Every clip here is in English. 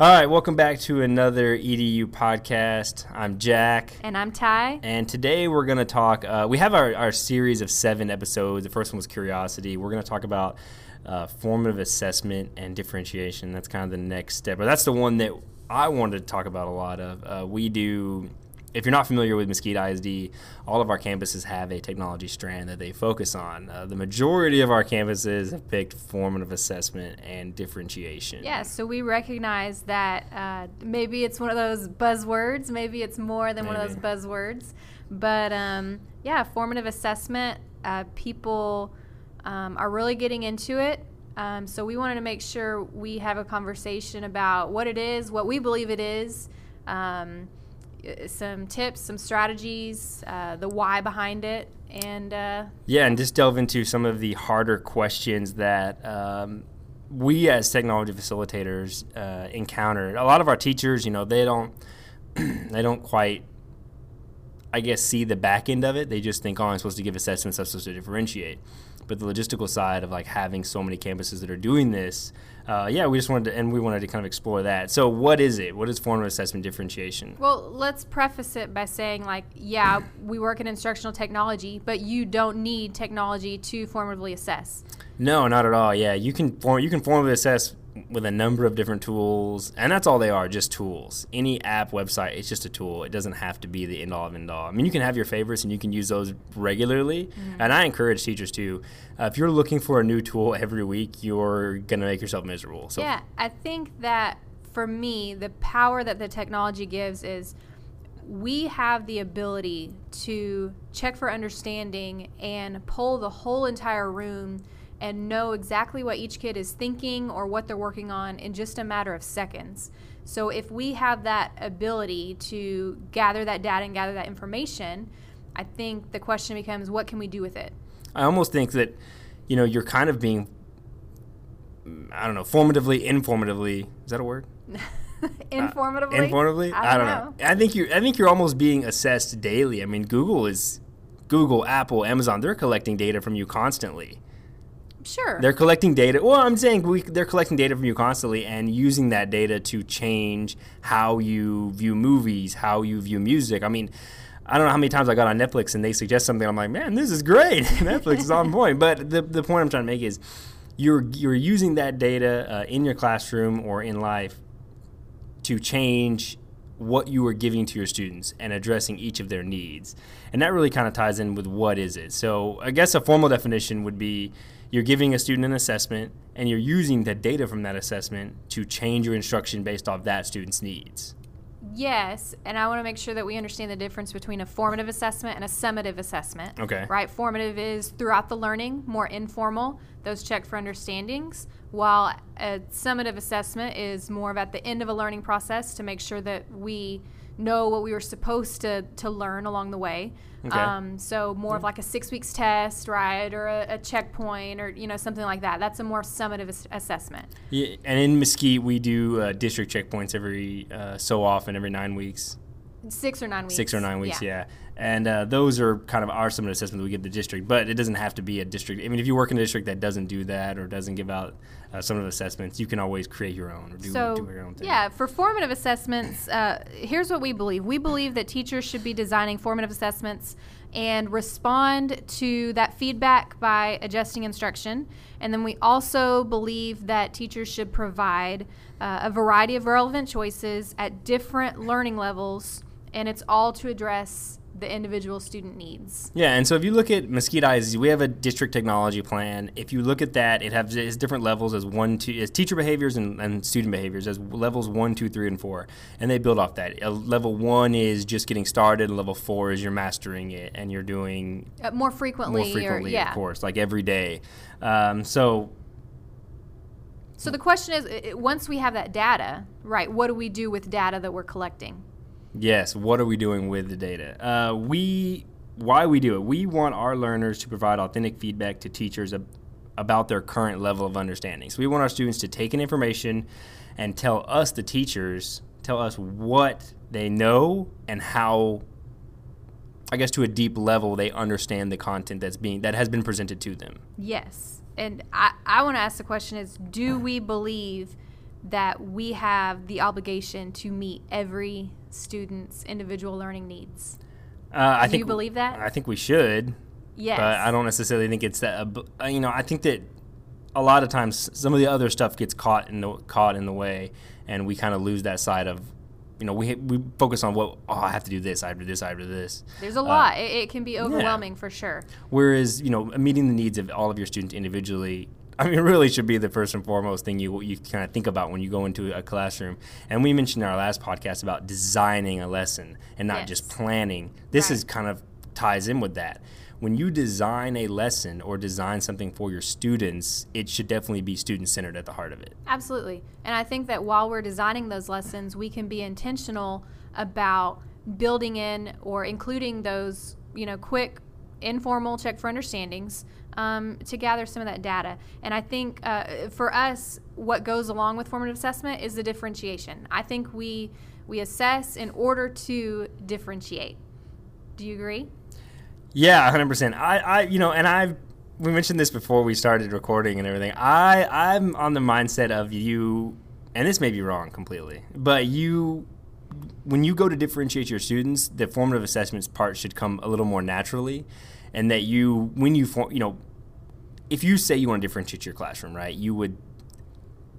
All right, welcome back to another EDU podcast. I'm Jack. And I'm Ty. And today we're going to talk. Uh, we have our, our series of seven episodes. The first one was Curiosity. We're going to talk about uh, formative assessment and differentiation. That's kind of the next step. But that's the one that I wanted to talk about a lot of. Uh, we do if you're not familiar with Mesquite ISD, all of our campuses have a technology strand that they focus on. Uh, the majority of our campuses have picked formative assessment and differentiation. Yeah, so we recognize that uh, maybe it's one of those buzzwords, maybe it's more than maybe. one of those buzzwords. But um, yeah, formative assessment, uh, people um, are really getting into it. Um, so we wanted to make sure we have a conversation about what it is, what we believe it is. Um, some tips, some strategies, uh, the why behind it, and uh, yeah, and just delve into some of the harder questions that um, we as technology facilitators uh, encounter. A lot of our teachers, you know, they don't they don't quite, I guess, see the back end of it. They just think, oh, I'm supposed to give assessments, I'm supposed to differentiate. But the logistical side of like having so many campuses that are doing this uh, yeah, we just wanted to, and we wanted to kind of explore that. So, what is it? What is formative assessment differentiation? Well, let's preface it by saying, like, yeah, we work in instructional technology, but you don't need technology to formatively assess. No, not at all. Yeah, you can form, you can formatively assess with a number of different tools, and that's all they are, just tools. Any app, website, it's just a tool. It doesn't have to be the end all of end all. I mean, you can have your favorites and you can use those regularly, mm-hmm. and I encourage teachers to. Uh, if you're looking for a new tool every week, you're gonna make yourself miserable. So yeah, I think that for me, the power that the technology gives is we have the ability to check for understanding and pull the whole entire room and know exactly what each kid is thinking or what they're working on in just a matter of seconds. So if we have that ability to gather that data and gather that information, I think the question becomes what can we do with it? I almost think that you know you're kind of being I don't know, formatively, informatively. Is that a word? informatively. Uh, informatively. I don't, I don't know. know. I think you're. I think you're almost being assessed daily. I mean, Google is Google, Apple, Amazon. They're collecting data from you constantly. Sure. They're collecting data. Well, I'm saying we, they're collecting data from you constantly and using that data to change how you view movies, how you view music. I mean, I don't know how many times I got on Netflix and they suggest something. I'm like, man, this is great. Netflix is on point. But the, the point I'm trying to make is you're, you're using that data uh, in your classroom or in life to change what you are giving to your students and addressing each of their needs. And that really kind of ties in with what is it. So I guess a formal definition would be you're giving a student an assessment and you're using the data from that assessment to change your instruction based off that student's needs. Yes, and I want to make sure that we understand the difference between a formative assessment and a summative assessment. Okay. Right? Formative is throughout the learning, more informal, those check for understandings, while a summative assessment is more of at the end of a learning process to make sure that we know what we were supposed to, to learn along the way. Okay. Um, so more of like a six weeks test, right, or a, a, checkpoint, or you know something like that. That's a more summative ass- assessment. Yeah, and in Mesquite we do uh, district checkpoints every uh, so often, every nine weeks. Six or nine weeks. Six or nine weeks, yeah. yeah. And uh, those are kind of our summative assessments we give the district, but it doesn't have to be a district. I mean, if you work in a district that doesn't do that or doesn't give out uh, summative assessments, you can always create your own or do, so, do your own thing. Yeah, for formative assessments, uh, here's what we believe. We believe that teachers should be designing formative assessments and respond to that feedback by adjusting instruction. And then we also believe that teachers should provide uh, a variety of relevant choices at different learning levels, and it's all to address the individual student needs. Yeah, and so if you look at Mesquite ISD, we have a district technology plan. If you look at that, it has, it has different levels as one, two, as teacher behaviors and, and, student behaviors as levels one, two, three, and four, and they build off that. Uh, level one is just getting started, and level four is you're mastering it and you're doing uh, more frequently. More frequently, or, yeah. of course, like every day. Um, so. So the question is, once we have that data, right? What do we do with data that we're collecting? Yes. What are we doing with the data? Uh, we why we do it. We want our learners to provide authentic feedback to teachers ab- about their current level of understanding. So we want our students to take in information and tell us, the teachers, tell us what they know and how. I guess to a deep level, they understand the content that's being that has been presented to them. Yes, and I, I want to ask the question: Is do we believe that we have the obligation to meet every student's individual learning needs. Uh, I Do think you believe that? I think we should, Yes. but I don't necessarily think it's that. uh, You know, I think that a lot of times some of the other stuff gets caught in the caught in the way, and we kind of lose that side of. You know, we we focus on what oh I have to do this, I have to do this, I have to do this. There's a lot. it, it can be overwhelming for sure. Whereas, you know, meeting the needs of all of your students individually, I mean, really should be the first and foremost thing you you kind of think about when you go into a classroom. And we mentioned in our last podcast about designing a lesson and not just planning. This Right. is kind of ties in with that. When you design a lesson or design something for your students, it should definitely be student centered at the heart of it. Absolutely. And I think that while we're designing those lessons, we can be intentional about building in or including those, you know, quick, informal check for understandings um, to gather some of that data. And I think uh, for us, what goes along with formative assessment is the differentiation. I think we we assess in order to differentiate. Do you agree? Yeah, hundred percent. I, I, you know, and I, we mentioned this before we started recording and everything. I, I'm on the mindset of you, and this may be wrong completely, but you, when you go to differentiate your students, the formative assessments part should come a little more naturally, and that you, when you, form, you know, if you say you want to differentiate your classroom, right, you would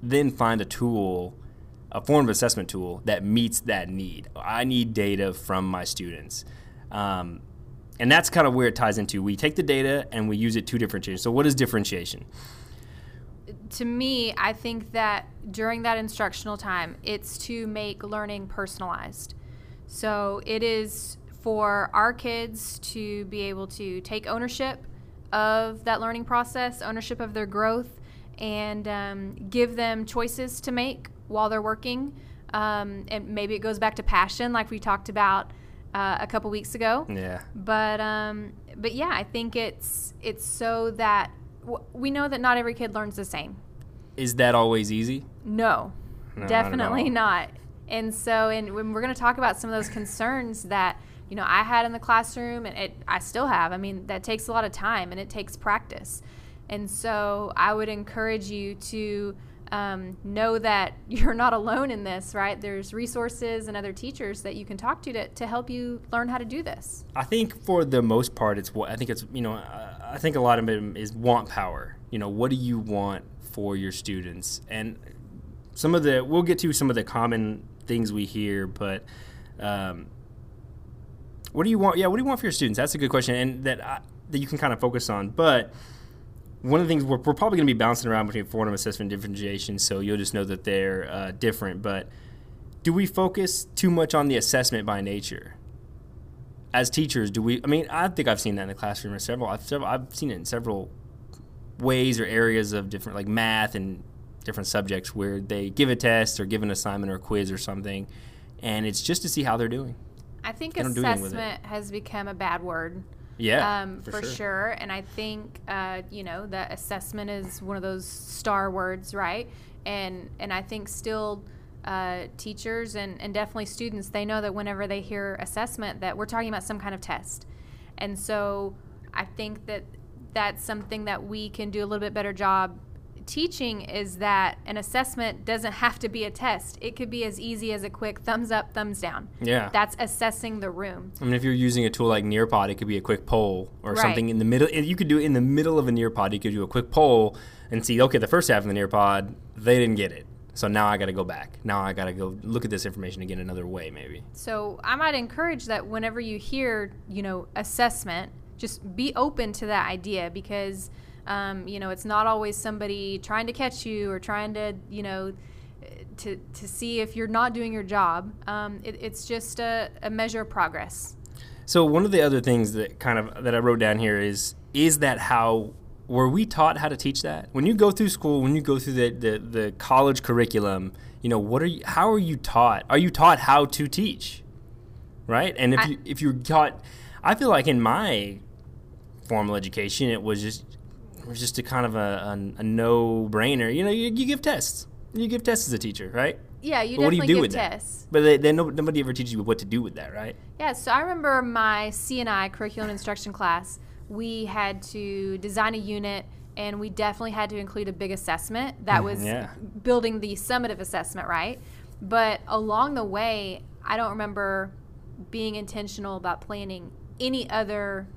then find a tool, a form of assessment tool that meets that need. I need data from my students. Um, and that's kind of where it ties into. We take the data and we use it to differentiate. So, what is differentiation? to me, I think that during that instructional time, it's to make learning personalized. So it is for our kids to be able to take ownership of that learning process, ownership of their growth, and um, give them choices to make while they're working. Um, and maybe it goes back to passion, like we talked about uh, a couple weeks ago Yeah. but um, but yeah, I think it's it's so that w- we know that not every kid learns the same. Is that always easy? No, No, definitely not. And so, and when we're going to talk about some of those concerns that you know I had in the classroom, and it I still have. I mean, that takes a lot of time and it takes practice. And so, I would encourage you to um, know that you're not alone in this. Right? There's resources and other teachers that you can talk to to, to help you learn how to do this. I think for the most part, it's what I think it's you know I think a lot of it is want power. You know, what do you want for your students? And some of the we'll get to some of the common things we hear, but um, what do you want? Yeah, what do you want for your students? That's a good question, and that I, that you can kind of focus on. But one of the things we're, we're probably going to be bouncing around between formative assessment and differentiation, so you'll just know that they're uh, different. But do we focus too much on the assessment by nature? as teachers, do we? I mean, I think I've seen that in the classroom. Or several, I've several, I've seen it in several ways or areas of different, like math and different subjects, where they give a test or give an assignment or a quiz or something, and it's just to see how they're doing. I think They don't do anything with it. assessment has become a bad word. Yeah, um, for, sure. And I think uh, you know that assessment is one of those star words, right? And and I think still uh, teachers and, and definitely students they know that whenever they hear assessment that we're talking about some kind of test, and so I think that that's something that we can do a little bit better job teaching is that an assessment doesn't have to be a test. It could be as easy as a quick thumbs up, thumbs down. Yeah. That's assessing the room. I mean, if you're using a tool like Nearpod, it could be a quick poll or Right. something in the middle. You could do it in the middle of a Nearpod. You could do a quick poll and see, okay, the first half of the Nearpod, they didn't get it. So now I got to go back. Now I got to go look at this information again another way, maybe. So I might encourage that whenever you hear, you know, assessment, just be open to that idea because, um, you know, it's not always somebody trying to catch you or trying to, you know, to, to see if you're not doing your job. Um, it, it's just a, a measure of progress. So one of the other things that kind of that I wrote down here is is that how were we taught how to teach that? When you go through school, when you go through the, the, the college curriculum, you know, what are you how are you taught? Are you taught how to teach? Right? And if I- you if you're taught I feel like in my formal education it was just it was just a kind of a, a, a no brainer. You know, you, you give tests. You give tests as a teacher, right? Yeah, you But what do you definitely do give with that? tests. But they, they, nobody ever teaches you what to do with that, right? Yeah, so I remember my C&I curriculum instruction class. We had to design a unit and we definitely had to include a big assessment that mm-hmm, was yeah. building the summative assessment, right? But along the way, I don't remember being intentional about planning any other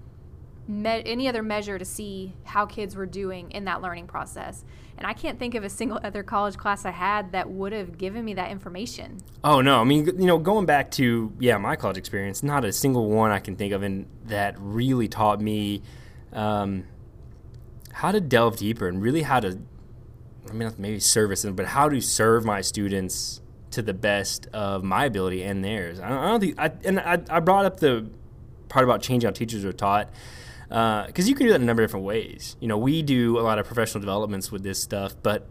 me- any other measure to see how kids were doing in that learning process. And I can't think of a single other college class I had that would have given me that information. Oh no, I mean, you know, going back to yeah, my college experience, not a single one I can think of, and that really taught me um, how to delve deeper and really how to, I mean, maybe service them, but how to serve my students to the best of my ability and theirs. I don't, I don't think, I, and I, I brought up the part about changing how teachers are taught because uh, you can do that in a number of different ways. You know, we do a lot of professional developments with this stuff, but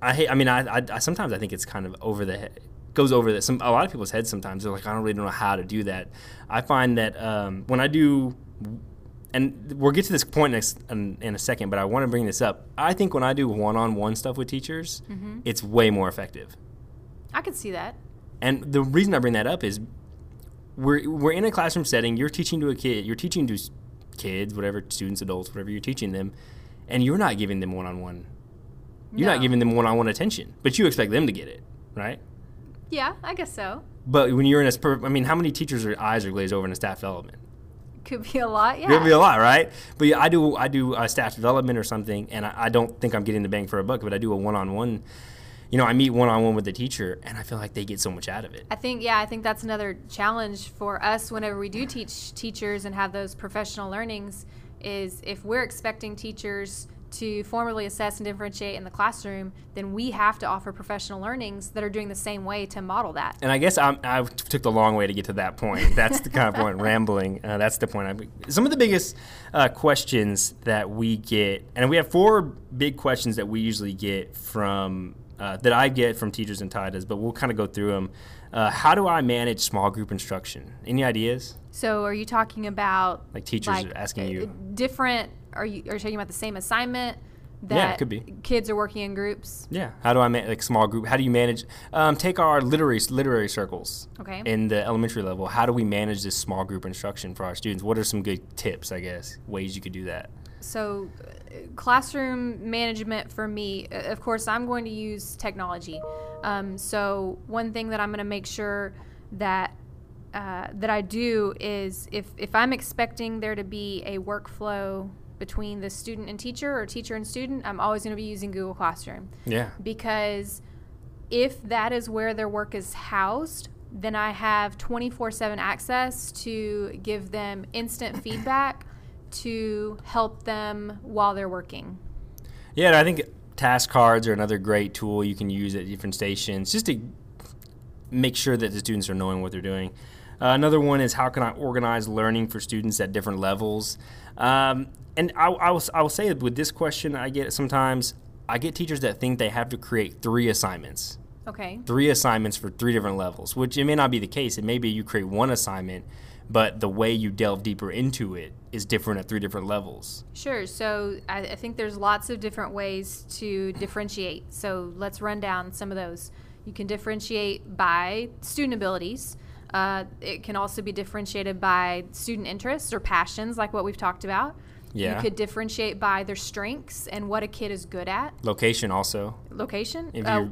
I hate. I mean, I, I, I sometimes I think it's kind of over the head, goes over that. Some a lot of people's heads sometimes. They're like, I don't really know how to do that. I find that um, when I do, and we'll get to this point next in, in, a second, but I want to bring this up. I think when I do one-on-one stuff with teachers, mm-hmm. it's way more effective. I could see that. And the reason I bring that up is we're we're in a classroom setting. You're teaching to a kid. You're teaching to kids, whatever students, adults, whatever you're teaching them, and you're not giving them one on one. You're no. not giving them one on one attention, but you expect them to get it, right? Yeah, I guess so. But when you're in a, I mean, how many teachers' are, eyes are glazed over in a staff development? Could be a lot, yeah. Could be a lot, right? But yeah, I do, I do a staff development or something, and I, I don't think I'm getting the bang for a buck, but I do a one on one you know, I meet one on one with the teacher and I feel like they get so much out of it. I think, yeah, I think that's another challenge for us whenever we do teach teachers and have those professional learnings is if we're expecting teachers to formally assess and differentiate in the classroom, then we have to offer professional learnings that are doing the same way to model that. And I guess I'm, i took the long way to get to that point. That's the kind of point, rambling. Uh, that's the point. I'm, some of the biggest uh, questions that we get, and we have four big questions that we usually get from uh, that I get from teachers and TIDAs, but we'll kind of go through them. Uh, how do I manage small group instruction? Any ideas? So, are you talking about like teachers like, asking you different? Are you are you talking about the same assignment? That yeah, it could be. Kids are working in groups. Yeah. How do I manage like small group? How do you manage? Um, take our literary literary circles. Okay. In the elementary level, how do we manage this small group instruction for our students? What are some good tips? I guess ways you could do that. So, classroom management for me, of course, I'm going to use technology. Um, so, one thing that I'm going to make sure that uh, that I do is if if I'm expecting there to be a workflow between the student and teacher or teacher and student, I'm always going to be using Google Classroom. Yeah. Because if that is where their work is housed, then I have 24 7 access to give them instant feedback to help them while they're working. Yeah, I think task cards are another great tool you can use at different stations just to make sure that the students are knowing what they're doing. Uh, another one is how can I organize learning for students at different levels? Um, and I, I, will, I will say with this question, I get sometimes I get teachers that think they have to create three assignments. Okay. Three assignments for three different levels, which it may not be the case. It may be you create one assignment but the way you delve deeper into it is different at three different levels. Sure. So I, I, think there's lots of different ways to differentiate. So let's run down some of those. You can differentiate by student abilities. Uh, it can also be differentiated by student interests or passions, like what we've talked about. Yeah. You could differentiate by their strengths and what a kid is good at. Location also. Location. If uh,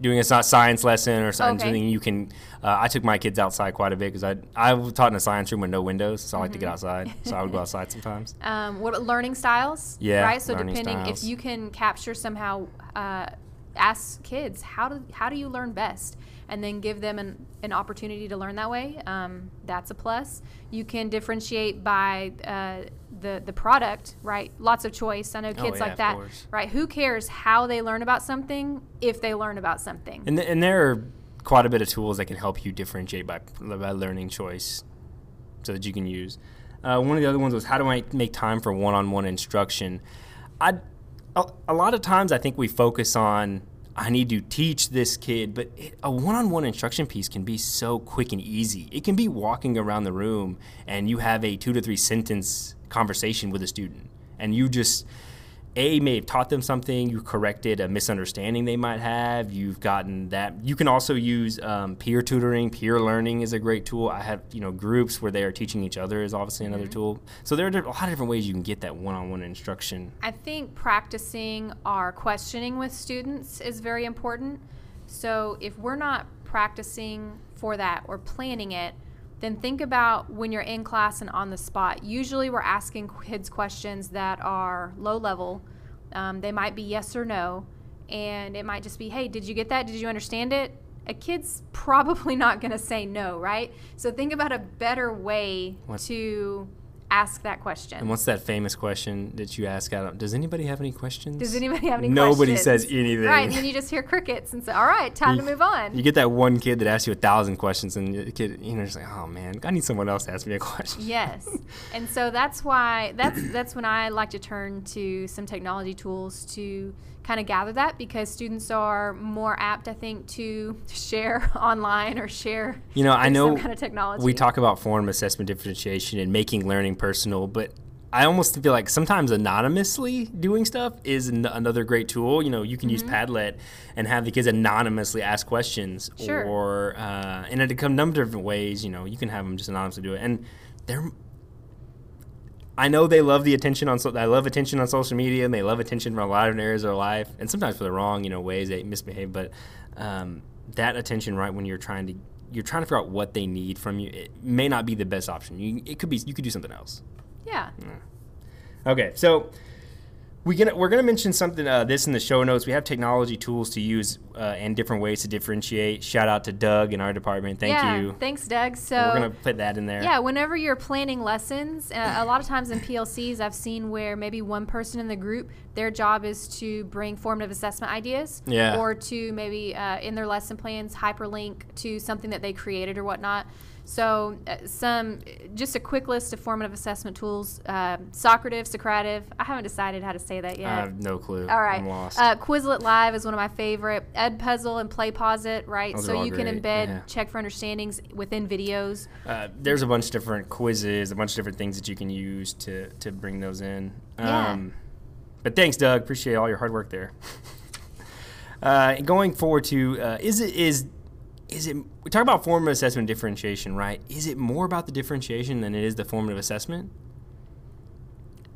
doing a science lesson or something, okay. you can. Uh, I took my kids outside quite a bit because I I taught in a science room with no windows, so I like mm-hmm. to get mm-hmm. outside. So I would go outside sometimes. Um, what learning styles? Yeah, right. So depending styles. if you can capture somehow, uh, ask kids how do how do you learn best, and then give them an, an opportunity to learn that way. Um, that's a plus. You can differentiate by uh, the the product, right? Lots of choice. I know oh, kids oh, yeah, like that, right? Who cares how they learn about something if they learn about something? And, th- and there are quite a bit of tools that can help you differentiate by by learning choice, so that you can use. Uh, one of the other ones was how do I make time for one-on-one instruction? I a, a lot of times I think we focus on I need to teach this kid, but it, a one-on-one instruction piece can be so quick and easy. It can be walking around the room and you have a two to three sentence conversation with a student. And you just a may have taught them something you corrected a misunderstanding they might have you've gotten that. You can also use um, peer tutoring. Peer learning is a great tool. I have you know groups where they are teaching each other is obviously another Mm-hmm. tool. So there are a lot of different ways you can get that one-on-one instruction. I think practicing our questioning with students is very important. So if we're not practicing for that or planning it, then think about when you're in class and on the spot. Usually we're asking kids questions that are low level. Um, they might be yes or no, and it might just be, hey, did you get that? Did you understand it? A kid's probably not going to say no, right? So think about a better way What- to ask that question. and what's that famous question that you ask out does anybody have any questions Does anybody have any questions? nobody questions? says anything Right, and then you just hear crickets and say, all right, time to move on. You get that one kid that asks you a thousand questions, and the kid, you know, just like, oh man, I need someone else to ask me a question. yes. And so that's why that's that's when I like to turn to some technology tools to kind of gather that because students are more apt, I think, to share online or share You know, I some know kind of technology. we talk about form assessment differentiation and making learning personal, but I almost feel like sometimes anonymously doing stuff is an- another great tool. You know, you can use Mm-hmm. Padlet and have the kids anonymously ask questions, Sure. or uh, and it come number of different ways. You know, you can have them just anonymously do it, and they're. I know they love the attention on. So, I love attention on social media, and they love attention from a lot of areas of their life, and sometimes for the wrong, you know, ways they misbehave. But um, that attention, right when you're trying to, you're trying to figure out what they need from you. It may not be the best option. You, it could be. You could do something else. yeah. Okay, so we gonna we're gonna mention something uh, this in the show notes. We have technology tools to use uh, and different ways to differentiate. Shout out to Doug in our department. Thank yeah. you. Thanks, Doug. So we're gonna put that in there. Yeah, whenever you're planning lessons, uh, a lot of times in PLCs, I've seen where maybe one person in the group, their job is to bring formative assessment ideas, Yeah. or to maybe uh, in their lesson plans hyperlink to something that they created or whatnot. So, uh, some just a quick list of formative assessment tools: uh, Socrative, Socrative. I haven't decided how to say that yet. I have no clue. All right. Uh, Quizlet Live is one of my favorite. Edpuzzle and PlayPosit, right? Those so you can embed yeah. check for understandings within videos. Uh, there's a bunch of different quizzes, a bunch of different things that you can use to to bring those in. Yeah. Um, but thanks, Doug. Appreciate all your hard work there. uh, going forward to uh, is it is is it we talk about formative assessment differentiation, right? Is it more about the differentiation than it is the formative assessment?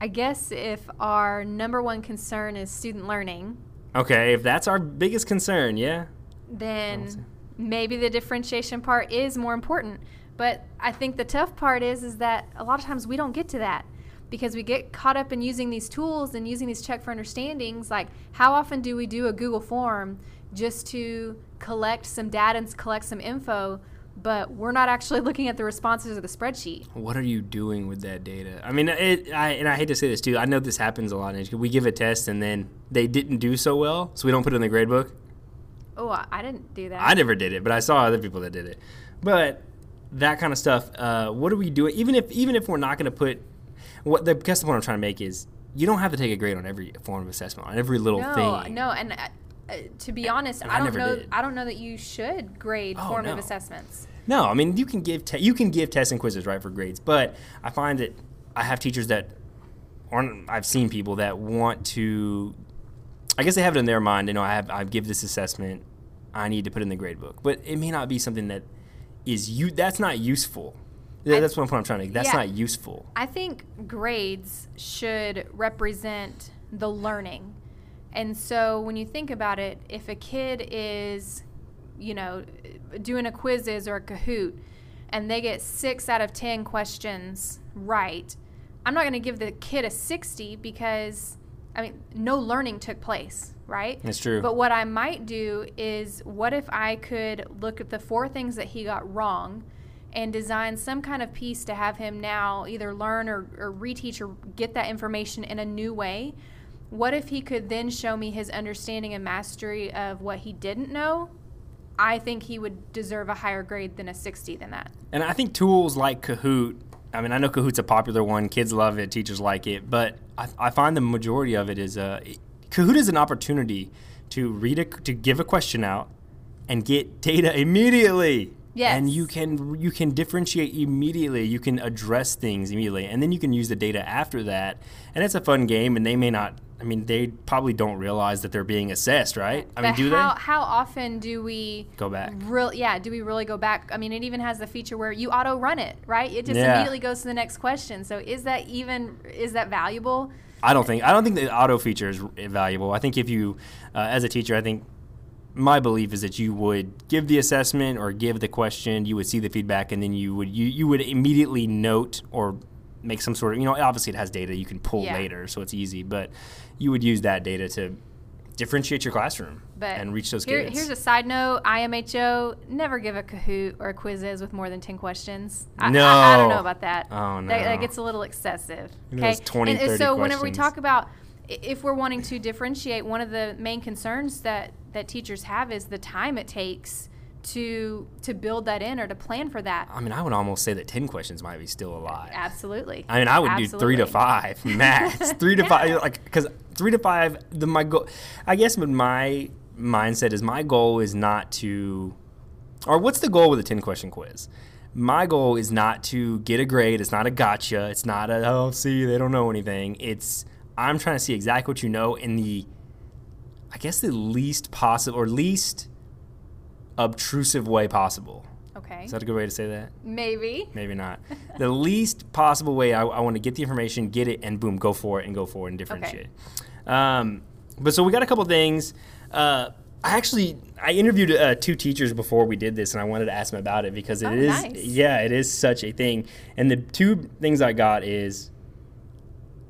I guess if our number one concern is student learning, Okay, if that's our biggest concern, yeah. then maybe the differentiation part is more important. But I think the tough part is is that a lot of times we don't get to that because we get caught up in using these tools and using these check for understandings. Like how often do we do a Google form just to collect some data and collect some info, but we're not actually looking at the responses of the spreadsheet. What are you doing with that data? I mean, it, I, and I hate to say this too. I know this happens a lot. We give a test and then they didn't do so well, so we don't put it in the grade book. Oh, I didn't do that. I never did it, but I saw other people that did it. But that kind of stuff. Uh, what are we doing? Even if even if we're not going to put what the guess the point I'm trying to make is you don't have to take a grade on every form of assessment on every little no, thing. No, and uh, to be honest, and I don't know. did. I don't know that you should grade Oh, formative no. assessments. No, I mean you can give te- you can give tests and quizzes right for grades, but I find that I have teachers that aren't. I've seen people that want to. I guess they have it in their mind. You know, I have I give this assessment. I need to put in the grade book, but it may not be something that is you. That's not useful. Yeah, that's what I'm trying to. That's Yeah. not useful. I think grades should represent the learning. And so when you think about it, if a kid is, you know, doing a Quizizz or a Kahoot and they get six out of 10 questions right, I'm not going to give the kid a 60 because, I mean, no learning took place, right? That's true. But what I might do is, what if I could look at the four things that he got wrong and design some kind of piece to have him now either learn or, or reteach or get that information in a new way? What if he could then show me his understanding and mastery of what he didn't know? I think he would deserve a higher grade than a 60 than that. And I think tools like Kahoot, I mean, I know Kahoot's a popular one. Kids love it, teachers like it, but I, I find the majority of it is uh, Kahoot is an opportunity to read a, to give a question out and get data immediately. Yes. And you can you can differentiate immediately. You can address things immediately, and then you can use the data after that. And it's a fun game, and they may not I mean, they probably don't realize that they're being assessed, right? I but mean, do how, they? how often do we Go back. Real, yeah. Do we really go back? I mean, it even has the feature where you auto run it, right? It just Yeah. immediately goes to the next question. So is that even is that valuable? I don't think I don't think the auto feature is valuable. I think if you, uh, as a teacher, I think my belief is that you would give the assessment or give the question, you would see the feedback, and then you would you, you would immediately note or make some sort of you know obviously it has data you can pull Yeah. later, so it's easy, but you would use that data to differentiate your classroom But and reach those here, kids. Here's a side note: IMHO never give a Kahoot or a Quizizz with more than ten questions. I, No. I, I don't know about that. Oh, That, that gets a little excessive. Okay, 20, and, and 30 so whenever we talk about if we're wanting to differentiate, one of the main concerns that that teachers have is the time it takes to to build that in or to plan for that. I mean, I would almost say that ten questions might be still alive. Absolutely. I mean, I would do three to five max. three to five, like because three to five. The my goal, I guess, but my mindset is my goal is not to, or what's the goal with a ten question quiz? My goal is not to get a grade. It's not a gotcha. It's not a oh see they don't know anything. It's I'm trying to see exactly what you know in the, I guess the least possible or least obtrusive way possible. Okay. Is that a good way to say that? Maybe. maybe not. the least possible way I, I want to get the information, get it, and boom, go for it and go for it and differentiate. Um, but so we got a couple things. Uh, I actually I interviewed uh, two teachers before we did this, and I wanted to ask them about it because it Oh, is nice. yeah, it is such a thing. And the two things I got is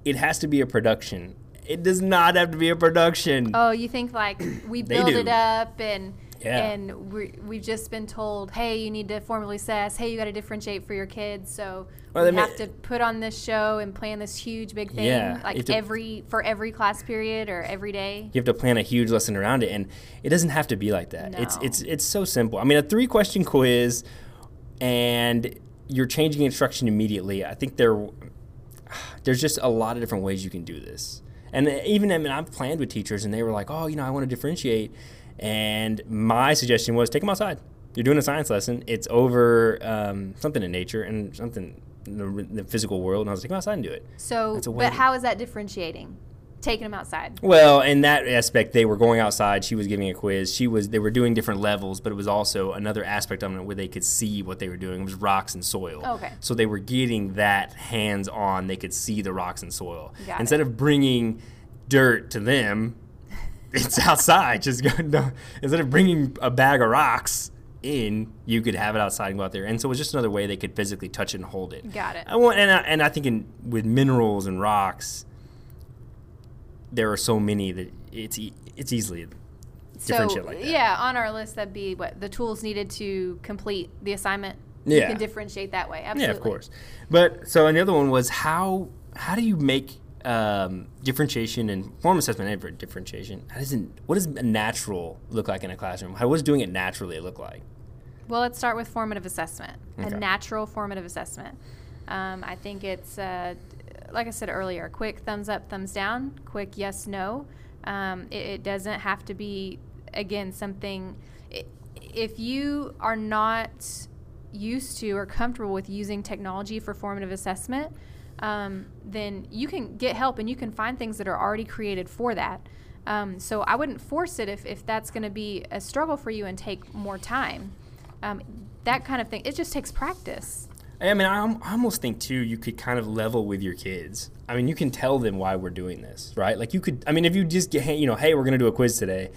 it has to be a production. It does not have to be a production. Oh, you think like we build it up and Yeah. and we, we've just been told, hey, you need to formally assess. Hey, you got to differentiate for your kids. So Well, we ma- have to put on this show and plan this huge big thing, Yeah, like to- every for every class period or every day. you have to plan a huge lesson around it and it doesn't have to be like that it's it's it's so simple i mean a three question quiz and you're changing instruction immediately i think there there's just a lot of different ways you can do this and even i mean i've planned with teachers and they were like oh you know i want to differentiate and my suggestion was take them outside you're doing a science lesson it's over um, something in nature and something in the, the physical world and i was like take them outside and do it So, That's a way but how is that differentiating? Taking them outside. Well, in that aspect, they were going outside. She was giving a quiz. She was. They were doing different levels, but it was also another aspect of it where they could see what they were doing. It was rocks and soil. Okay. So they were getting that hands on. They could see the rocks and soil Got instead of bringing dirt to them. It's outside. Just go. No, instead of bringing a bag of rocks in, you could have it outside and go out there. And so it was just another way they could physically touch it and hold it. Got it. I want, and I, and I think in with minerals and rocks, there are so many that it's e- it's easily differentiate so, like that. yeah, on our list, that'd be what the tools needed to complete the assignment. Yeah. You can differentiate that way. Absolutely. Yeah, of course. But so and the other one was how how do you make um, differentiation and form assessment and for differentiation? How does it, what does natural look like in a classroom? How what does doing it naturally look like? Well, let's start with formative assessment, Okay. a natural formative assessment. Um, I think it's, uh, like I said earlier, quick thumbs up, thumbs down, quick yes, no. Um, it, it doesn't have to be, again, something. i if you are not used to or comfortable with using technology for formative assessment, um, then you can get help and you can find things that are already created for that. Um, so I wouldn't force it if, if that's going to be a struggle for you and take more time. Um, that kind of thing. It just takes practice. I mean, I, almost think too, you could kind of level with your kids. I mean, you can tell them why we're doing this, right? Like you could. I mean, if you just get, you know, hey, we're going to do a quiz today.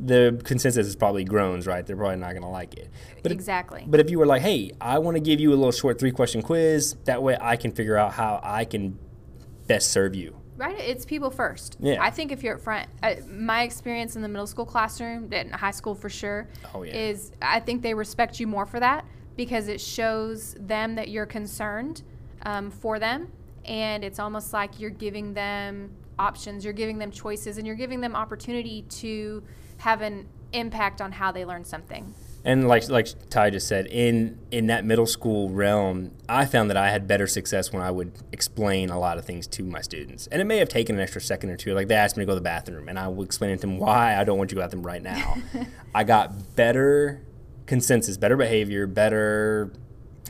The consensus is probably groans, right? They're probably not going to like it. But if- exactly. But if you were like, hey, I want to give you a little short three question quiz, that way I can figure out how I can best serve you. Right? It's people first. Yeah. I think if you're up front, uh, my experience in the middle school classroom, and high school for sure, Oh, yeah. is I think they respect you more for that because it shows them that you're concerned um, for them. And it's almost like you're giving them options, you're giving them choices, and you're giving them opportunity to have an impact on how they learn something. And like like Ty just said, in in that middle school realm, I found that I had better success when I would explain a lot of things to my students. And it may have taken an extra second or two. Like they asked me to go to the bathroom, and I would explain to them why I don't want you to go to them right now. I got better consensus, better behavior, better,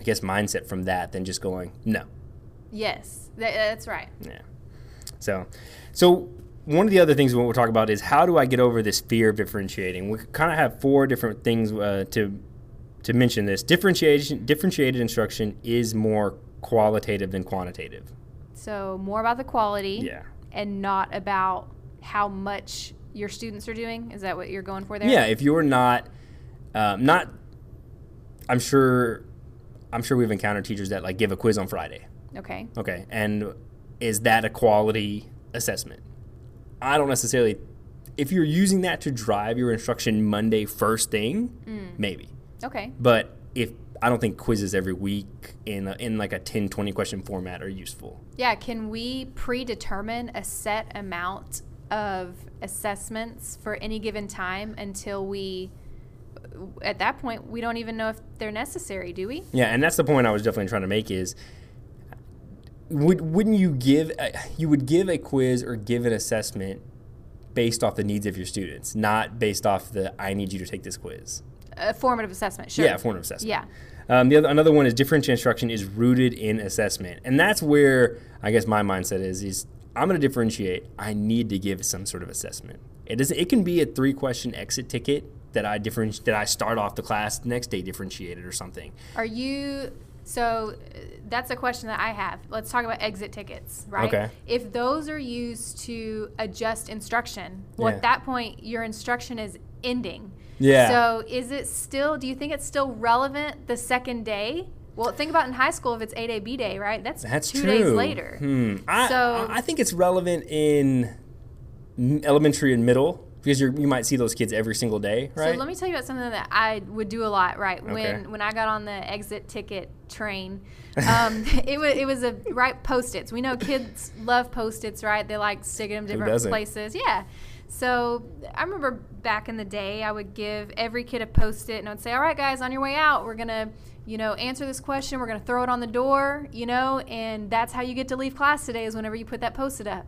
I guess, mindset from that than just going no. Yes, that's right. Yeah. So, so one of the other things we'll talk about is how do I get over this fear of differentiating? We kind of have four different things uh, to to mention this. Differentiation, differentiated instruction is more qualitative than quantitative. So more about the quality, Yeah. and not about how much your students are doing. Is that what you're going for there? Yeah, if you're not, um, not, I'm sure, I'm sure we've encountered teachers that like give a quiz on Friday. Okay. Okay, and is that a quality assessment? I don't necessarily. If you're using that to drive your instruction Monday first thing, mm. maybe. Okay. But if I don't think quizzes every week in a, in like a 10, 20 question format are useful. Yeah. Can we predetermine a set amount of assessments for any given time until we? At that point, we don't even know if they're necessary, do we? Yeah, and that's the point I was definitely trying to make is would wouldn't you give a, you would give a quiz or give an assessment based off the needs of your students, not based off the I need you to take this quiz. A formative assessment, sure. Yeah, formative assessment. Yeah. Um, the other another one is differential instruction is rooted in assessment, and that's where I guess my mindset is is I'm going to differentiate. I need to give some sort of assessment. It does. It can be a three question exit ticket that I different that I start off the class next day differentiated or something. Are you so uh, that's a question that I have. Let's talk about exit tickets, right? Okay. If those are used to adjust instruction, well Yeah. at that point your instruction is ending. Yeah. So is it still do you think it's still relevant the second day? Well, think about in high school if it's 8A B day, right? That's, That's two true. days later. Hmm. I, So- I think it's relevant in elementary and middle because you're, you might see those kids every single day, right? So let me tell you about something that I would do a lot. Right Okay. when when I got on the exit ticket train, um, it was it was a right post-its. We know kids love post-its, right? They like sticking them different places. Yeah. So I remember back in the day, I would give every kid a post-it, and I would say, "All right, guys, on your way out, we're gonna." You know, answer this question. We're gonna throw it on the door. You know, and that's how you get to leave class today. Is whenever you put that post-it up.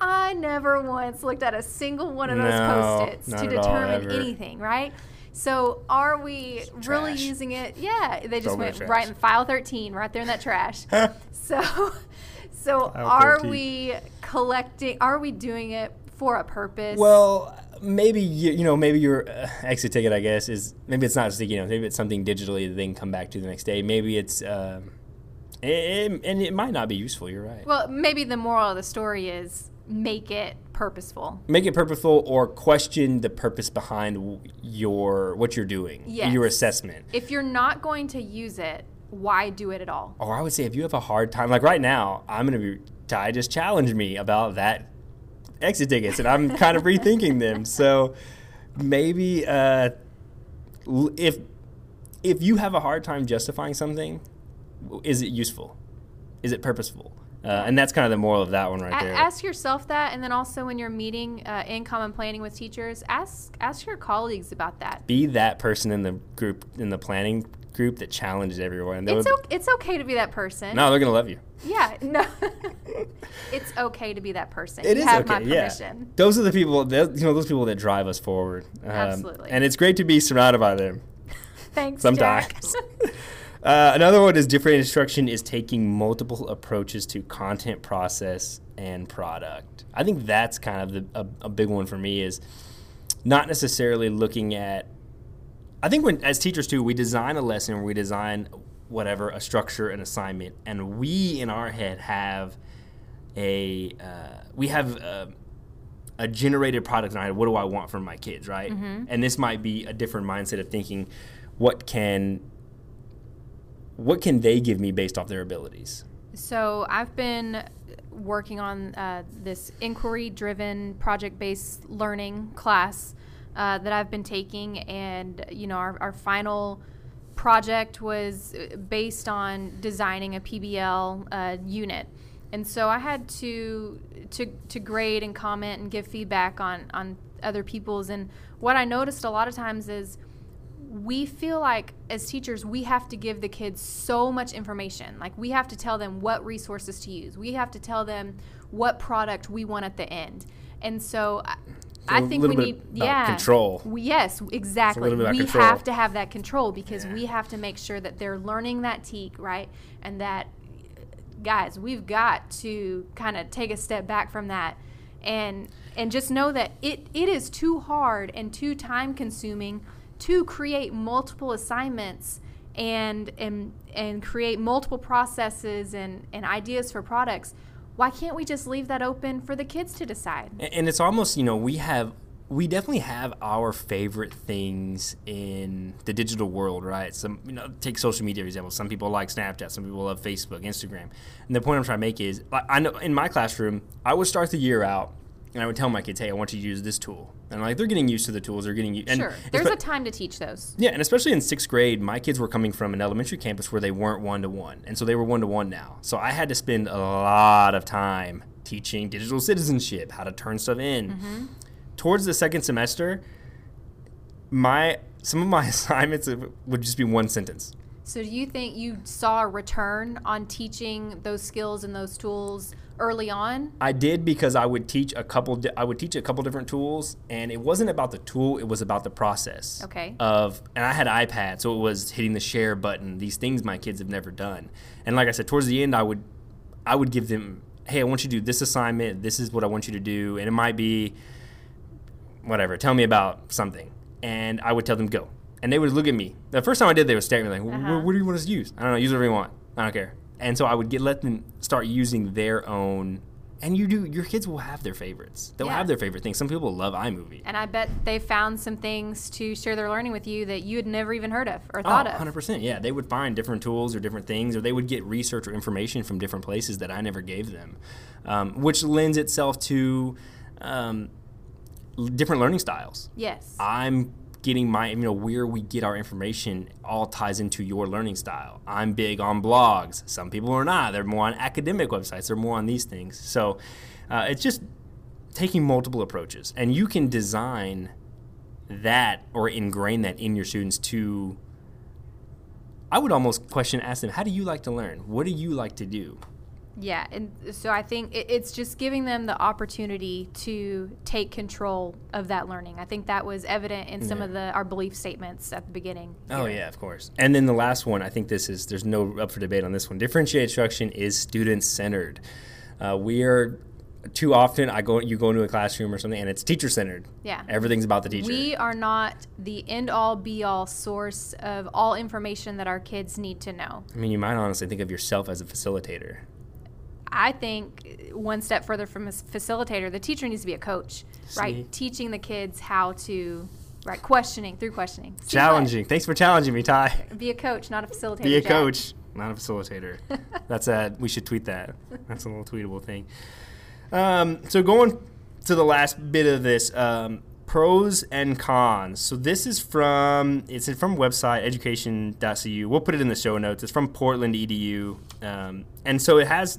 I never once looked at a single one of those No, post-its to at all, determine anything, right? So are we really using it? Yeah, they just Throw went trash. right in file 13, right there in that trash. so, so File are 13. we collecting? Are we doing it for a purpose? Well, maybe you, you know maybe your uh, exit ticket I guess is maybe it's not sticky notes. Maybe it's something digitally that they can come back to the next day. Maybe it's um, it, and it might not be useful. You're right. well, maybe the moral of the story is make it purposeful. Make it purposeful or question the purpose behind your what you're doing, Yes. your assessment. If you're not going to use it, why do it at all? Or I would say if you have a hard time, like right now, I'm gonna be. Ty just challenged me about that exit tickets, and I'm kind of rethinking them. So maybe uh, if if you have a hard time justifying something, is it useful? Is it purposeful? Uh, and that's kind of the moral of that one right A- there. ask yourself that, and then also when you're meeting uh, in common planning with teachers, ask ask your colleagues about that. Be that person in the group in the planning group that challenges everyone. It's would- o- it's okay to be that person. no, they're gonna love you. Yeah, no. it's okay to be that person. It you is okay. my yeah, those are the people. That, you know, those people that drive us forward. Um, Absolutely. And it's great to be surrounded by them. Thanks, Sometimes. Uh, another one is different instruction is taking multiple approaches to content process and product. I think that's kind of the, a, a big one for me is not necessarily looking at. I think when as teachers too, we design a lesson or we design whatever a structure, an assignment, and we in our head have a uh, we have. A, a generated product in our head. What do I want from my kids, right? And this might be a different mindset of thinking, what can what can they give me based off their abilities? So I've been working on uh, this inquiry-driven, project-based learning class uh, that I've been taking, and you know, our, our final project was uh, based on designing a PBL uh, unit, and so I had to to to grade and comment and give feedback on on other people's. And what I noticed a lot of times is we feel like as teachers we have to give the kids so much information like we have to tell them what resources to use we have to tell them what product we want at the end and so I think we need yeah control. We- yes exactly we control. have to have that control because Yeah. we have to make sure that they're learning that TEK right and that guys we've got to kind of take a step back from that and and just know that it it is too hard and too time consuming to create multiple assignments and and and create multiple processes and and ideas for products why can't we just leave that open for the kids to decide And, it's almost, you know, we have we definitely have our favorite things in the digital world, right? Some, you know, take social media for example. Some people like Snapchat, some people love Facebook, Instagram. And the point I'm trying to make is, I know in my classroom, I would start the year out, and I would tell my kids, "Hey, I want you to use this tool." And like they're getting used to the tools, they're getting used. sure there's a time to teach those Yeah, and especially in sixth grade, my kids were coming from an elementary campus where they weren't one to one, and so they were one to one now. So I had to spend a lot of time teaching digital citizenship, how to turn stuff in. Mm-hmm. Towards the second semester, my some of my assignments would just be one sentence. So do you think you saw a return on teaching those skills and those tools early on? I did because I would teach a couple. Di- I would teach a couple different tools, and it wasn't about the tool; it was about the process. Okay. Of and I had iPad, so it was hitting the share button. These things my kids have never done, and like I said, towards the end, I would, I would give them, hey, I want you to do this assignment. This is what I want you to do, and it might be, whatever. Tell me about something, and I would tell them go, and they would look at me. The first time I did, they would stare at me like, Uh-huh. "What do you want us to use? I don't know. Use whatever you want. I don't care." And so I would get let them start using their own. And you do. Your kids will have their favorites. They'll Yeah. have their favorite things. Some people love iMovie. And I bet they found some things to share their learning with you that you had never even heard of or Oh, thought of. 100%. Yeah, they would find different tools or different things, or they would get research or information from different places that I never gave them, um, which lends itself to um, different learning styles. Yes. I'm getting my, you know, where we get our information all ties into your learning style. I'm big on blogs. Some people are not. They're more on academic websites. They're more on these things. So uh, it's just taking multiple approaches. And you can design that or ingrain that in your students to, I would almost question, ask them, how do you like to learn? What do you like to do? Yeah, and so I think it, it's just giving them the opportunity to take control of that learning. I think that was evident in some Yeah. of the our belief statements at the beginning. Oh here. yeah, of course. And then the last one, I think this is there's no up for debate on this one. Differentiated instruction is student centered. Uh, we are too often I go you go into a classroom or something and it's teacher centered. Yeah. Everything's about the teacher. We are not the end all be all source of all information that our kids need to know. I mean, you might honestly think of yourself as a facilitator. I think one step further from a facilitator, the teacher needs to be a coach, See? right? Teaching the kids how to, right, questioning through questioning. See what? Challenging. Thanks for challenging me, Ty. Be a coach, not a facilitator. Be a Jack. coach, not a facilitator. That's a we should tweet that. That's a little tweetable thing. Um, so going to the last bit of this, um, pros and cons. So this is from it's from website education.cu. We'll put it in the show notes. It's from Portland Edu, um, and so it has.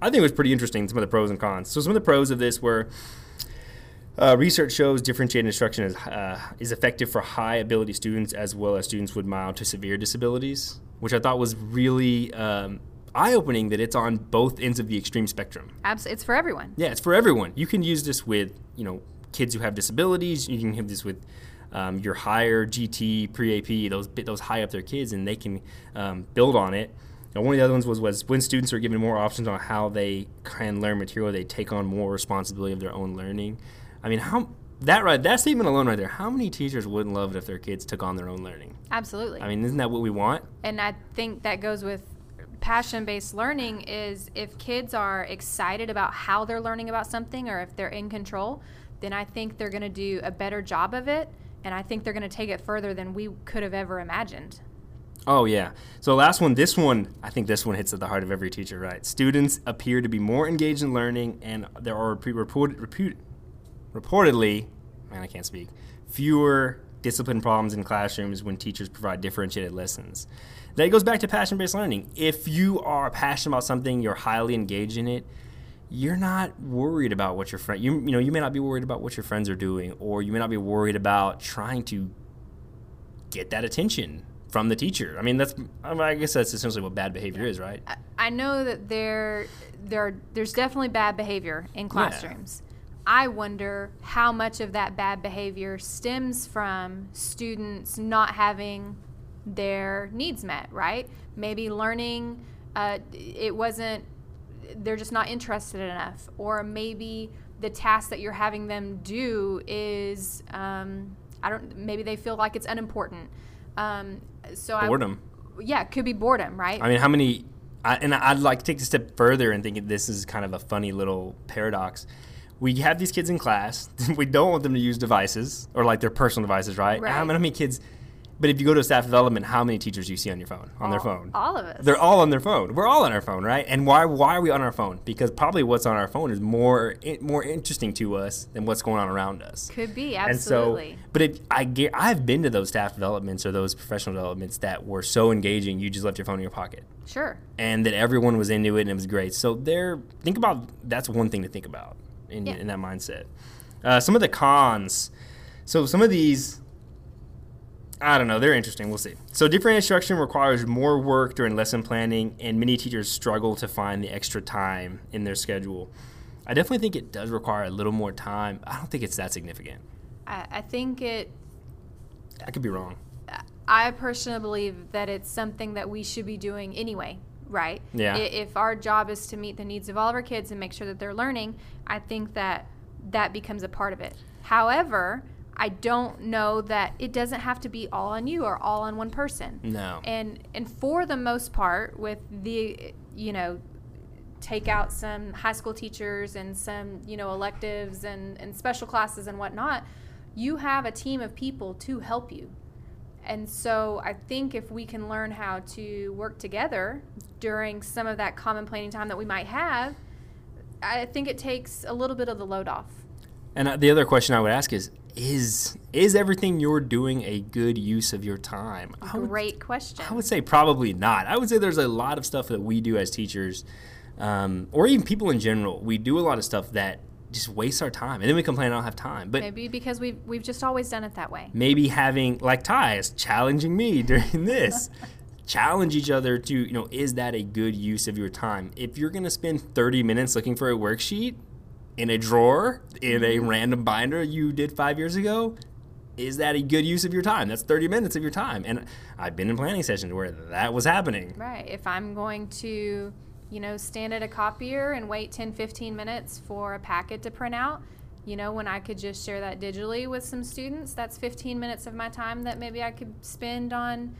I think it was pretty interesting some of the pros and cons. So some of the pros of this were. Uh, research shows differentiated instruction is, uh, is effective for high ability students as well as students with mild to severe disabilities, which I thought was really um, eye opening that it's on both ends of the extreme spectrum. Abs- it's for everyone. Yeah, it's for everyone. You can use this with you know kids who have disabilities. You can have this with um, your higher GT pre AP those those high up their kids, and they can um, build on it. Now, one of the other ones was was when students are given more options on how they can learn material, they take on more responsibility of their own learning. I mean, how that right that statement alone right there. How many teachers wouldn't love it if their kids took on their own learning? Absolutely. I mean, isn't that what we want? and I think that goes with passion based learning is if kids are excited about how they're learning about something or if they're in control, then I think they're going to do a better job of it. And I think they're going to take it further than we could have ever imagined. Oh yeah. So last one, this one, I think this one hits at the heart of every teacher, right? Students appear to be more engaged in learning, and there are reported, reportedly, man, I can't speak, fewer discipline problems in classrooms when teachers provide differentiated lessons. That goes back to passion-based learning. If you are passionate about something, you're highly engaged in it. You're not worried about what your friend you you know you may not be worried about what your friends are doing, or you may not be worried about trying to get that attention from the teacher. I mean, that's I, mean, I guess that's essentially what bad behavior is, right? I- I know that there, there, there's definitely bad behavior in classrooms. I wonder how much of that bad behavior stems from students not having their needs met, right? Maybe learning, uh, it wasn't, they're just not interested enough, or maybe the task that you're having them do is um, I don't maybe they feel like it's unimportant. Um, so boredom. I, yeah, it could be boredom, right? I mean, how many? I, and I'd like to take a step further and think this is kind of a funny little paradox. We have these kids in class. we don't want them to use devices or like their personal devices, right? Right. How many kids? But if you go to a staff development, how many teachers do you see on your phone, on their phone? All of us. They're all on their phone. We're all on our phone, right? And why why are we on our phone? Because probably what's on our phone is more more interesting to us than what's going on around us. could be And absolutely. so, but I get, I've been to those staff developments or those professional developments that were so engaging, you just left your phone in your pocket, sure. and that everyone was into it and it was great. So there, think about that's one thing to think about in, Yeah. in that mindset. Uh, some of the cons. So some of these, I don't know, they're interesting. We'll see. So different instruction requires more work during lesson planning, and many teachers struggle to find the extra time in their schedule. I definitely think it does require a little more time. I don't think it's that significant. I, I think it I could be wrong. I personally believe that it's something that we should be doing anyway, right? Yeah. If our job is to meet the needs of all of our kids and make sure that they're learning, I think that that becomes a part of it. However, I don't know that it doesn't have to be all on you or all on one person. No. And and for the most part, with the you know, take out some high school teachers and some you know electives and and special classes and whatnot, you have a team of people to help you. And so I think if we can learn how to work together during some of that common planning time that we might have, I think it takes a little bit of the load off. And uh, the other question I would ask is is is everything you're doing a good use of your time? Would, Great question. I would say probably not. I would say there's a lot of stuff that we do as teachers, um, or even people in general. We do a lot of stuff that just wastes our time, and then we complain I don't have time. But Maybe because we've we've just always done it that way. maybe having like Ty is challenging me during this. Challenge each other to, you know, is that a good use of your time? If you're gonna spend 30 minutes looking for a worksheet in a drawer in a mm-hmm. random binder you did five years ago, is that a good use of your time? That's 30 minutes of your time. And I've been in planning sessions where that was happening. Right. If I'm going to, you know, stand at a copier and wait 10, 15 minutes for a packet to print out, you know, when I could just share that digitally with some students, that's 15 minutes of my time that maybe I could spend on,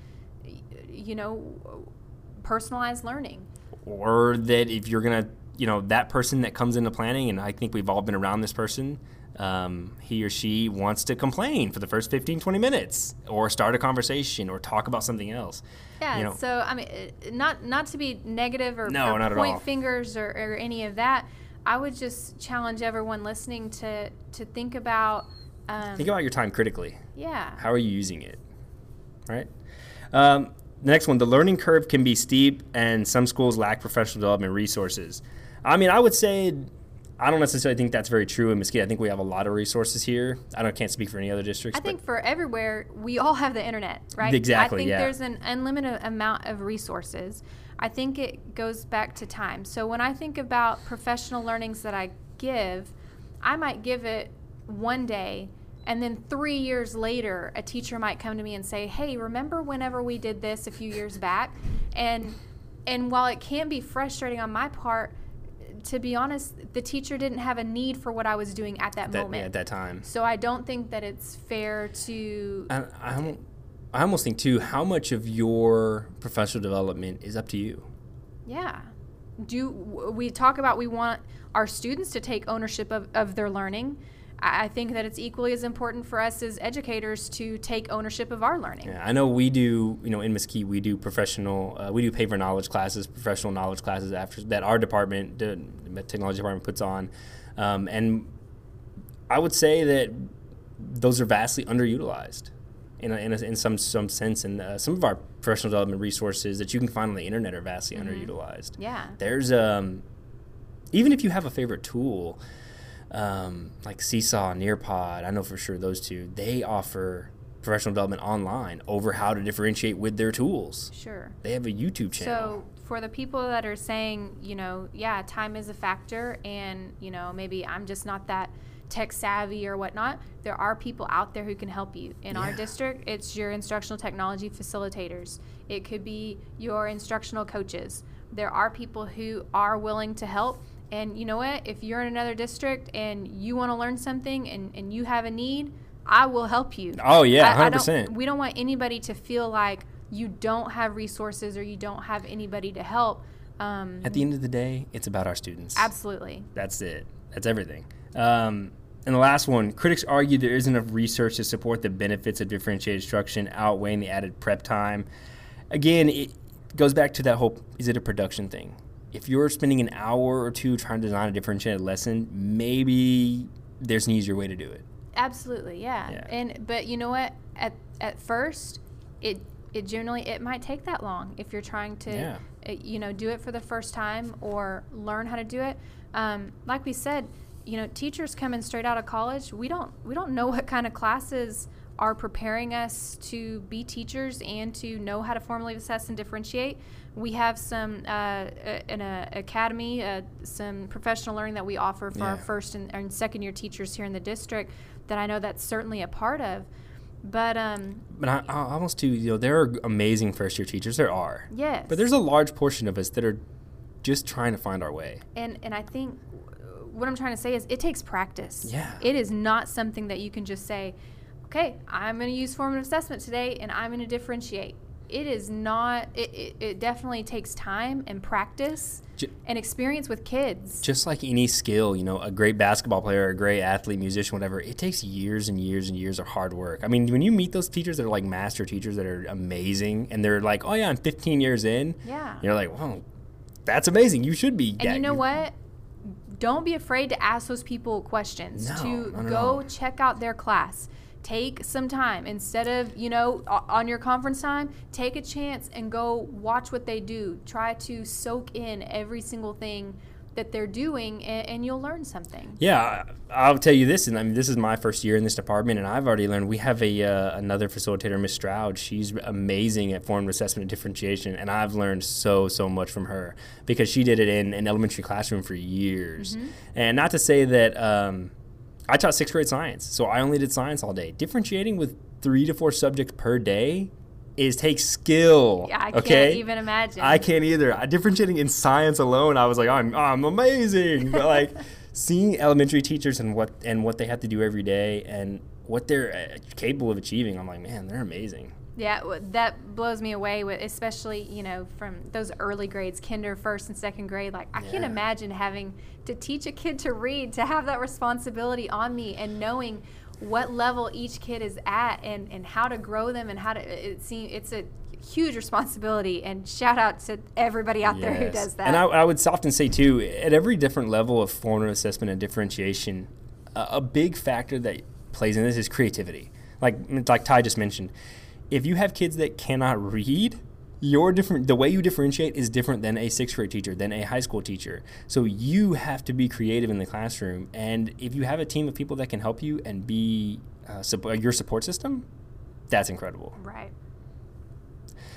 you know, personalized learning. or that if you're gonna you know that person that comes into planning and i think we've all been around this person um, he or she wants to complain for the first 15 20 minutes or start a conversation or talk about something else Yeah. You know- so I mean, uh, not not to be negative or, No, or not at point fingers or, or any of that. I would just challenge everyone listening to to think about. Um, think about your time critically yeah. how are you using it right um, the next one the learning curve can be steep and some schools lack professional development resources i mean i would say i don't necessarily think that's very true in mesquite i think we have a lot of resources here i don't can't speak for any other districts I think for everywhere, we all have the internet, right? Exactly, I think yeah. there's an unlimited amount of resources. I think it goes back to time. So when I think about professional learnings that I give, I might give it one day. And then three years later, a teacher might come to me and say, "Hey, remember whenever we did this a few years back?" And and while it can be frustrating on my part, to be honest, the teacher didn't have a need for what I was doing at that, that, moment. at that time So I don't think that it's fair to. I, I, I almost think too how much of your professional development is up to you Yeah. Do we talk about we want our students to take ownership of, of their learning? I think that it's equally as important for us as educators to take ownership of our learning. yeah, i know we do you know in mesquite we do professional uh, we do paper knowledge classes professional knowledge classes after that our department the technology department puts on um, and i would say that those are vastly underutilized in, a, in, a, in some some sense and uh, some of our professional development resources that you can find on the internet are vastly underutilized Yeah. there's um even if you have a favorite tool um, like seesaw nearpod i know for sure those two they offer professional development online over how to differentiate with their tools Sure. they have a youtube channel So for the people that are saying, you know, yeah, time is a factor, and you know, maybe I'm just not that tech savvy or whatnot. There are people out there who can help you. In our district, it's your instructional technology facilitators. It could be your instructional coaches. There are people who are willing to help, And you know what? If you're in another district and you want to learn something and, and you have a need, I will help you. Oh yeah, I- I hundred don't-. We don't want anybody to feel like you don't have resources or you don't have anybody to help. Um, At the end of the day, it's about our students. absolutely. That's it. That's everything. Um, and the last one, critics argue there isn't enough research to support the benefits of differentiated instruction outweighing the added prep time. Again, it goes back to that whole is it a production thing? If you're spending an hour or two trying to design a differentiated lesson, maybe there's an easier way to do it. Absolutely, yeah. Yeah. And but you know what? At at first, it it generally it might take that long if you're trying to Yeah. uh, you know do it for the first time or learn how to do it. Um, like we said, you know, teachers coming straight out of college, we don't we don't know what kind of classes are preparing us to be teachers and to know how to formally assess and differentiate. We have some uh, an uh, academy, uh, some professional learning that we offer for our first and, and second year teachers here in the district that I know that's certainly a part of. But um, But I, I almost too, you know, there are amazing first year teachers. There are. yes, But there's a large portion of us that are just trying to find our way. and and I think what I'm trying to say is it takes practice. Yeah. It is not something that you can just say, okay, I'm going to use formative assessment today and I'm going to differentiate. It is not. It, it, it definitely takes time and practice Ju- and experience with kids. just like any skill, you know, a great basketball player, a great athlete, musician, whatever, it takes years and years and years of hard work. I mean, when you meet those teachers that are like master teachers that are amazing and they're like, oh, yeah, I'm 15 years in, yeah. you're like, wow, that's amazing. You should be. And you know what? Don't be afraid to ask those people questions. No, to go check out their class. Take some time instead of you know on your conference time. Take a chance and go watch what they do. Try to soak in every single thing that they're doing, and, and you'll learn something. Yeah, I'll tell you this, and I mean, this is my first year in this department, and I've already learned. We have a uh, another facilitator, Miss Stroud. She's amazing at formative assessment and differentiation, and I've learned so so much from her because she did it in an elementary classroom for years. And not to say that um, I taught sixth grade science, so I only did science all day. Differentiating with three to four subjects per day is takes skill. Yeah, I okay? can't even imagine. I can't either. I, differentiating in science alone, I was like, I'm, I'm amazing. But like seeing elementary teachers and what and what they have to do every day and what they're uh, capable of achieving, I'm like, man, they're amazing. Yeah, that blows me away. With especially you know from those early grades, kinder, first and second grade. Like I can't imagine having to teach a kid to read, to have that responsibility on me, and knowing what level each kid is at, and and how to grow them, and how to. It seems it's a huge responsibility. And shout out to everybody out there who does that. And I, I would often say too, at every different level of formative assessment and differentiation, a, a big factor that plays in this is creativity. Like like Ty just mentioned, if you have kids that cannot read, your different the way you differentiate is different than a sixth grade teacher, than a high school teacher. So you have to be creative in the classroom, and if you have a team of people that can help you and be uh, sup- your support system, that's incredible. right.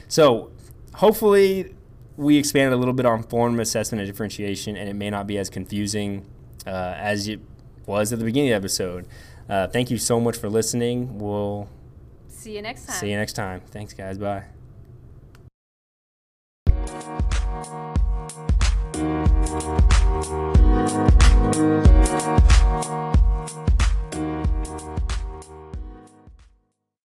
So hopefully we expanded a little bit on form assessment and differentiation, and it may not be as confusing uh, as it was at the beginning of the episode. Uh, thank you so much for listening. We'll See you next time. see you next time. Thanks, guys. Bye.